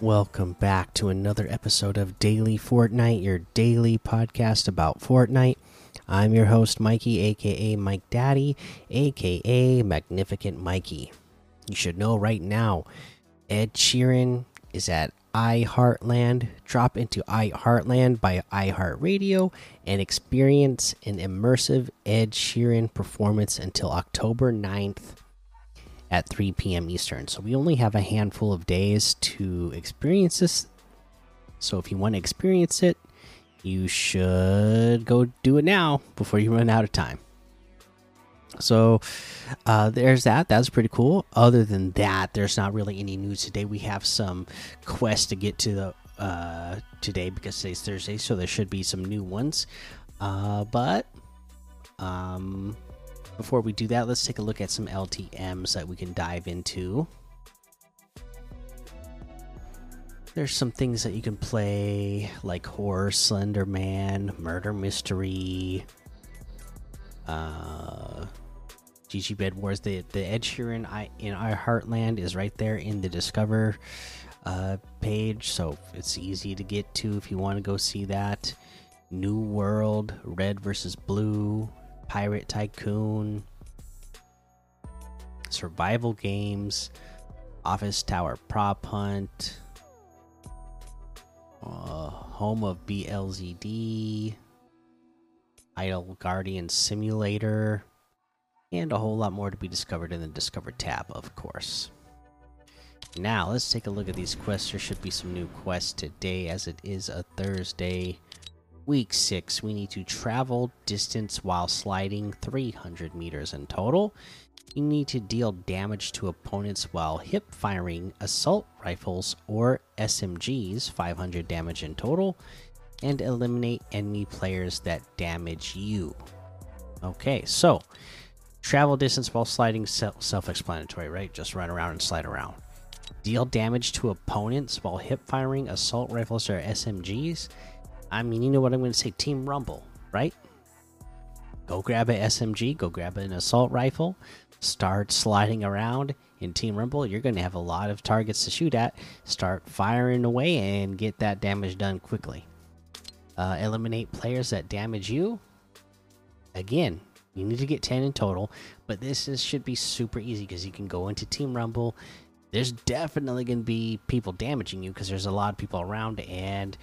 Welcome back to another episode of Daily Fortnite, your daily podcast about Fortnite. I'm your host, Mikey, aka Mike Daddy, aka Magnificent Mikey. You should know right now, Ed Sheeran is at iHeartland. Drop into iHeartland by iHeartRadio and experience an immersive Ed Sheeran performance until October 9th at 3 p.m. Eastern. So we only have a handful of days to experience this. So if you want to experience it, you should go do it now before you run out of time. So uh, there's that. That's pretty cool. Other than that, there's not really any news today. We have some quests to get to the uh, today because today's Thursday, so there should be some new ones. Uh, but um, before we do that, let's take a look at some LTMs that we can dive into. There's some things that you can play, like Horror Slender Man, Murder Mystery, uh, GG Bed Wars. The the Ed Sheeran I, in our Heartland is right there in the Discover uh, page, so it's easy to get to if you want to go see that. New World, Red versus Blue, Pirate Tycoon, Survival Games, Office Tower Prop Hunt, uh, Home of BLZD, Idle Guardian Simulator, and a whole lot more to be discovered in the Discover tab, of course. Now, let's take a look at these quests. There should be some new quests today, as it is a Thursday. Week 6, we need to travel distance while sliding 300 meters in total. You need to deal damage to opponents while hip firing assault rifles or SMGs, 500 damage in total, and eliminate enemy players that damage you. Okay, so travel distance while sliding, self explanatory, right? Just run around and slide around. Deal damage to opponents while hip firing assault rifles or SMGs. I mean, you know what I'm going to say? Team Rumble, right? Go grab an SMG, go grab an assault rifle, start sliding around in Team Rumble. You're going to have a lot of targets to shoot at. Start firing away and get that damage done quickly. Uh, eliminate players that damage you. Again, you need to get 10 in total, but this is, should be super easy because you can go into Team Rumble. There's definitely going to be people damaging you because there's a lot of people around, and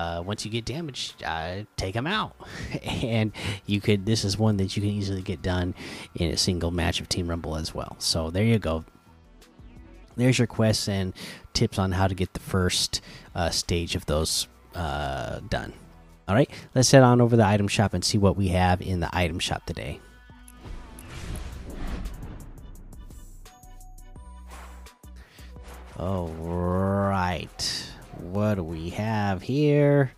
uh, once you get damaged, uh, take them out. and you could. This is one that you can easily get done in a single match of Team Rumble as well. So there you go. There's your quests and tips on how to get the first uh, stage of those uh, done. All right, let's head on over to the item shop and see what we have in the item shop today. All right what do we have here?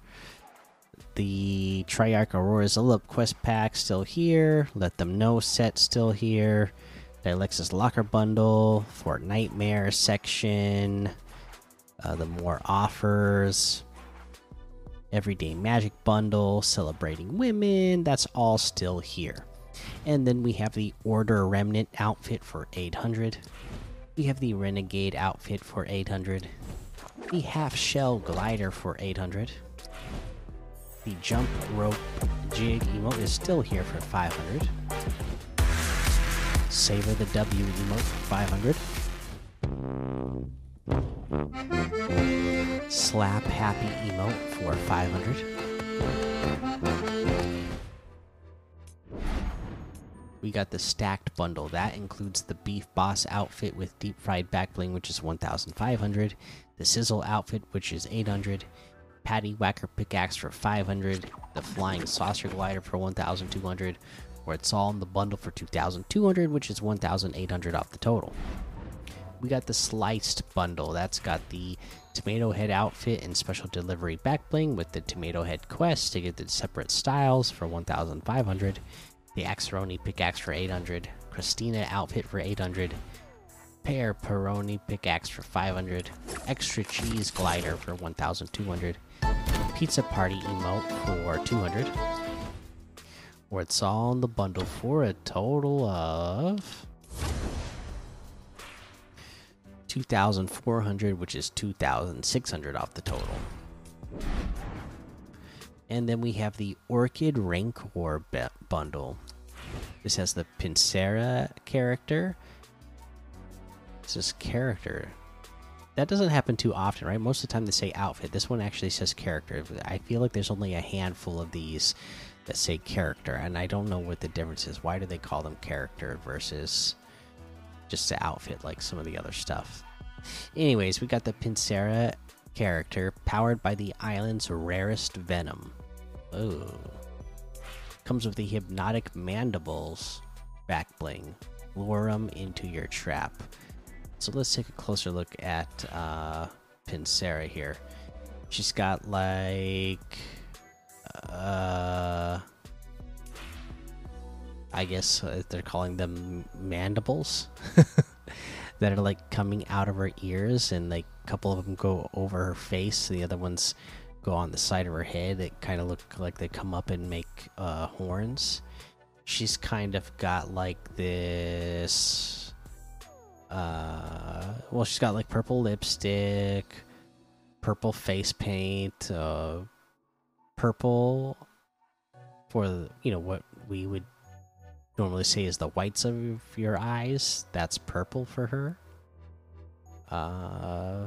The Triarch Aurora's Up quest pack still here. Let them know set still here. The Alexis Locker bundle for Nightmare section. Uh, the more offers. Everyday Magic bundle celebrating women. That's all still here. And then we have the Order Remnant outfit for 800. We have the Renegade outfit for 800 the half shell glider for 800. The jump rope jig emote is still here for 500. Savor the W emote for 500. Slap happy emote for 500. We got the stacked bundle. That includes the Beef Boss outfit with deep fried back bling, which is 1,500 the Sizzle outfit, which is 800, Patty Whacker pickaxe for 500, the Flying Saucer glider for 1,200, or it's all in the bundle for 2,200, which is 1,800 off the total. We got the Sliced bundle. That's got the Tomato Head outfit and special delivery back bling with the Tomato Head quest to get the separate styles for 1,500, the Axeroni pickaxe for 800, Crustina outfit for 800 pear Peroni pickaxe for 500, extra cheese glider for 1,200, pizza party emote for 200. Or it's all in the bundle for a total of 2,400, which is 2,600 off the total. And then we have the Orchid Rancor bundle. This has the Pincera character. Is character. That doesn't happen too often, right? Most of the time they say outfit. This one actually says character. I feel like there's only a handful of these that say character, and I don't know what the difference is. Why do they call them character versus just the outfit like some of the other stuff? Anyways, we got the Pinsera character powered by the island's rarest venom. Oh. Comes with the hypnotic mandibles back bling. Lure them into your trap. So let's take a closer look at uh, Pinsera here. She's got like. Uh, I guess they're calling them mandibles that are like coming out of her ears, and like a couple of them go over her face. The other ones go on the side of her head. It kind of look like they come up and make uh, horns. She's kind of got like this. Uh, well, she's got like purple lipstick, purple face paint, uh, purple for you know what we would normally say is the whites of your eyes. That's purple for her. Uh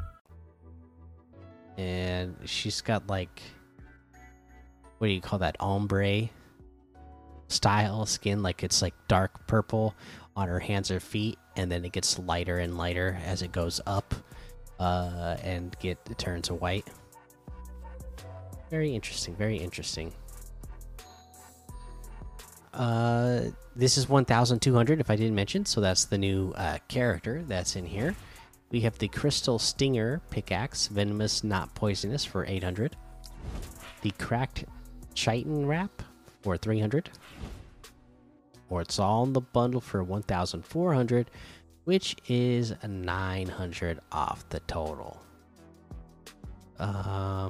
and she's got like what do you call that ombre style skin like it's like dark purple on her hands or feet and then it gets lighter and lighter as it goes up uh, and get it turns white. Very interesting very interesting. Uh this is 1200 if i didn't mention so that's the new uh, character that's in here we have the Crystal Stinger pickaxe, venomous, not poisonous, for 800. The Cracked Chitin wrap for 300. Or it's all in the bundle for 1,400, which is 900 off the total. Uh,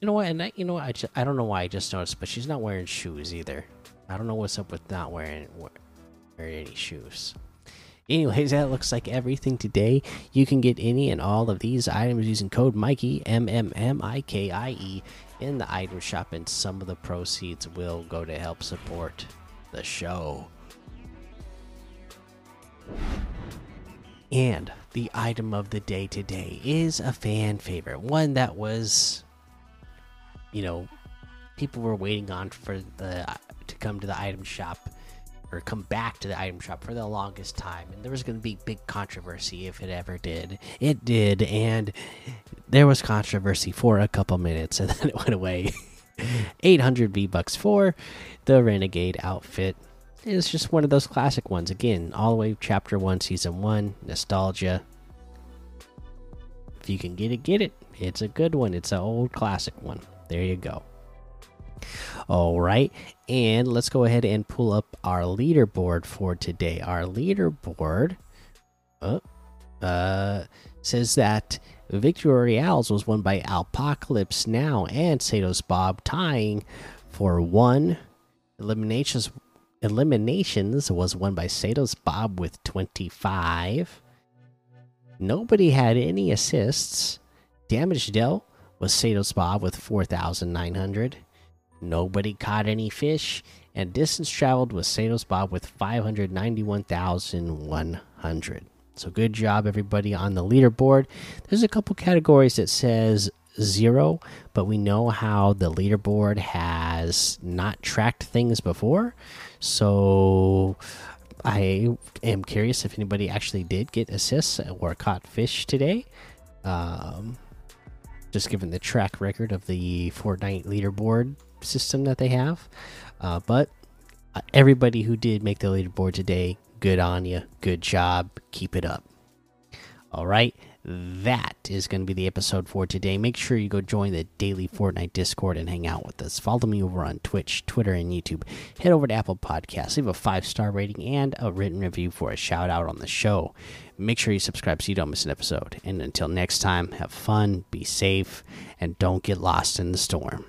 you know what? And I, you know what? I, just, I don't know why I just noticed, but she's not wearing shoes either. I don't know what's up with not wearing wearing any shoes. Anyways, that looks like everything today. You can get any and all of these items using code Mikey M M M I K I E in the item shop, and some of the proceeds will go to help support the show. And the item of the day today is a fan favorite, one that was, you know, people were waiting on for the to come to the item shop or come back to the item shop for the longest time and there was going to be big controversy if it ever did. It did and there was controversy for a couple minutes and then it went away. 800 v bucks for the renegade outfit. It's just one of those classic ones. Again all the way chapter 1 season 1 nostalgia. If you can get it get it. It's a good one. It's an old classic one. There you go all right, and let's go ahead and pull up our leaderboard for today. Our leaderboard uh, uh, says that Victory Royales was won by Apocalypse Now and Satos Bob, tying for one. Eliminations eliminations was won by Satos Bob with 25. Nobody had any assists. Damage dealt was Satos Bob with 4,900. Nobody caught any fish, and distance traveled was Satos Bob with 591,100. So good job, everybody, on the leaderboard. There's a couple categories that says zero, but we know how the leaderboard has not tracked things before. So I am curious if anybody actually did get assists or caught fish today. Um, just given the track record of the Fortnite leaderboard system that they have. Uh, but uh, everybody who did make the leaderboard today, good on you. Good job. Keep it up. All right, that is going to be the episode for today. Make sure you go join the daily Fortnite Discord and hang out with us. Follow me over on Twitch, Twitter, and YouTube. Head over to Apple Podcasts, leave a five star rating and a written review for a shout out on the show. Make sure you subscribe so you don't miss an episode. And until next time, have fun, be safe, and don't get lost in the storm.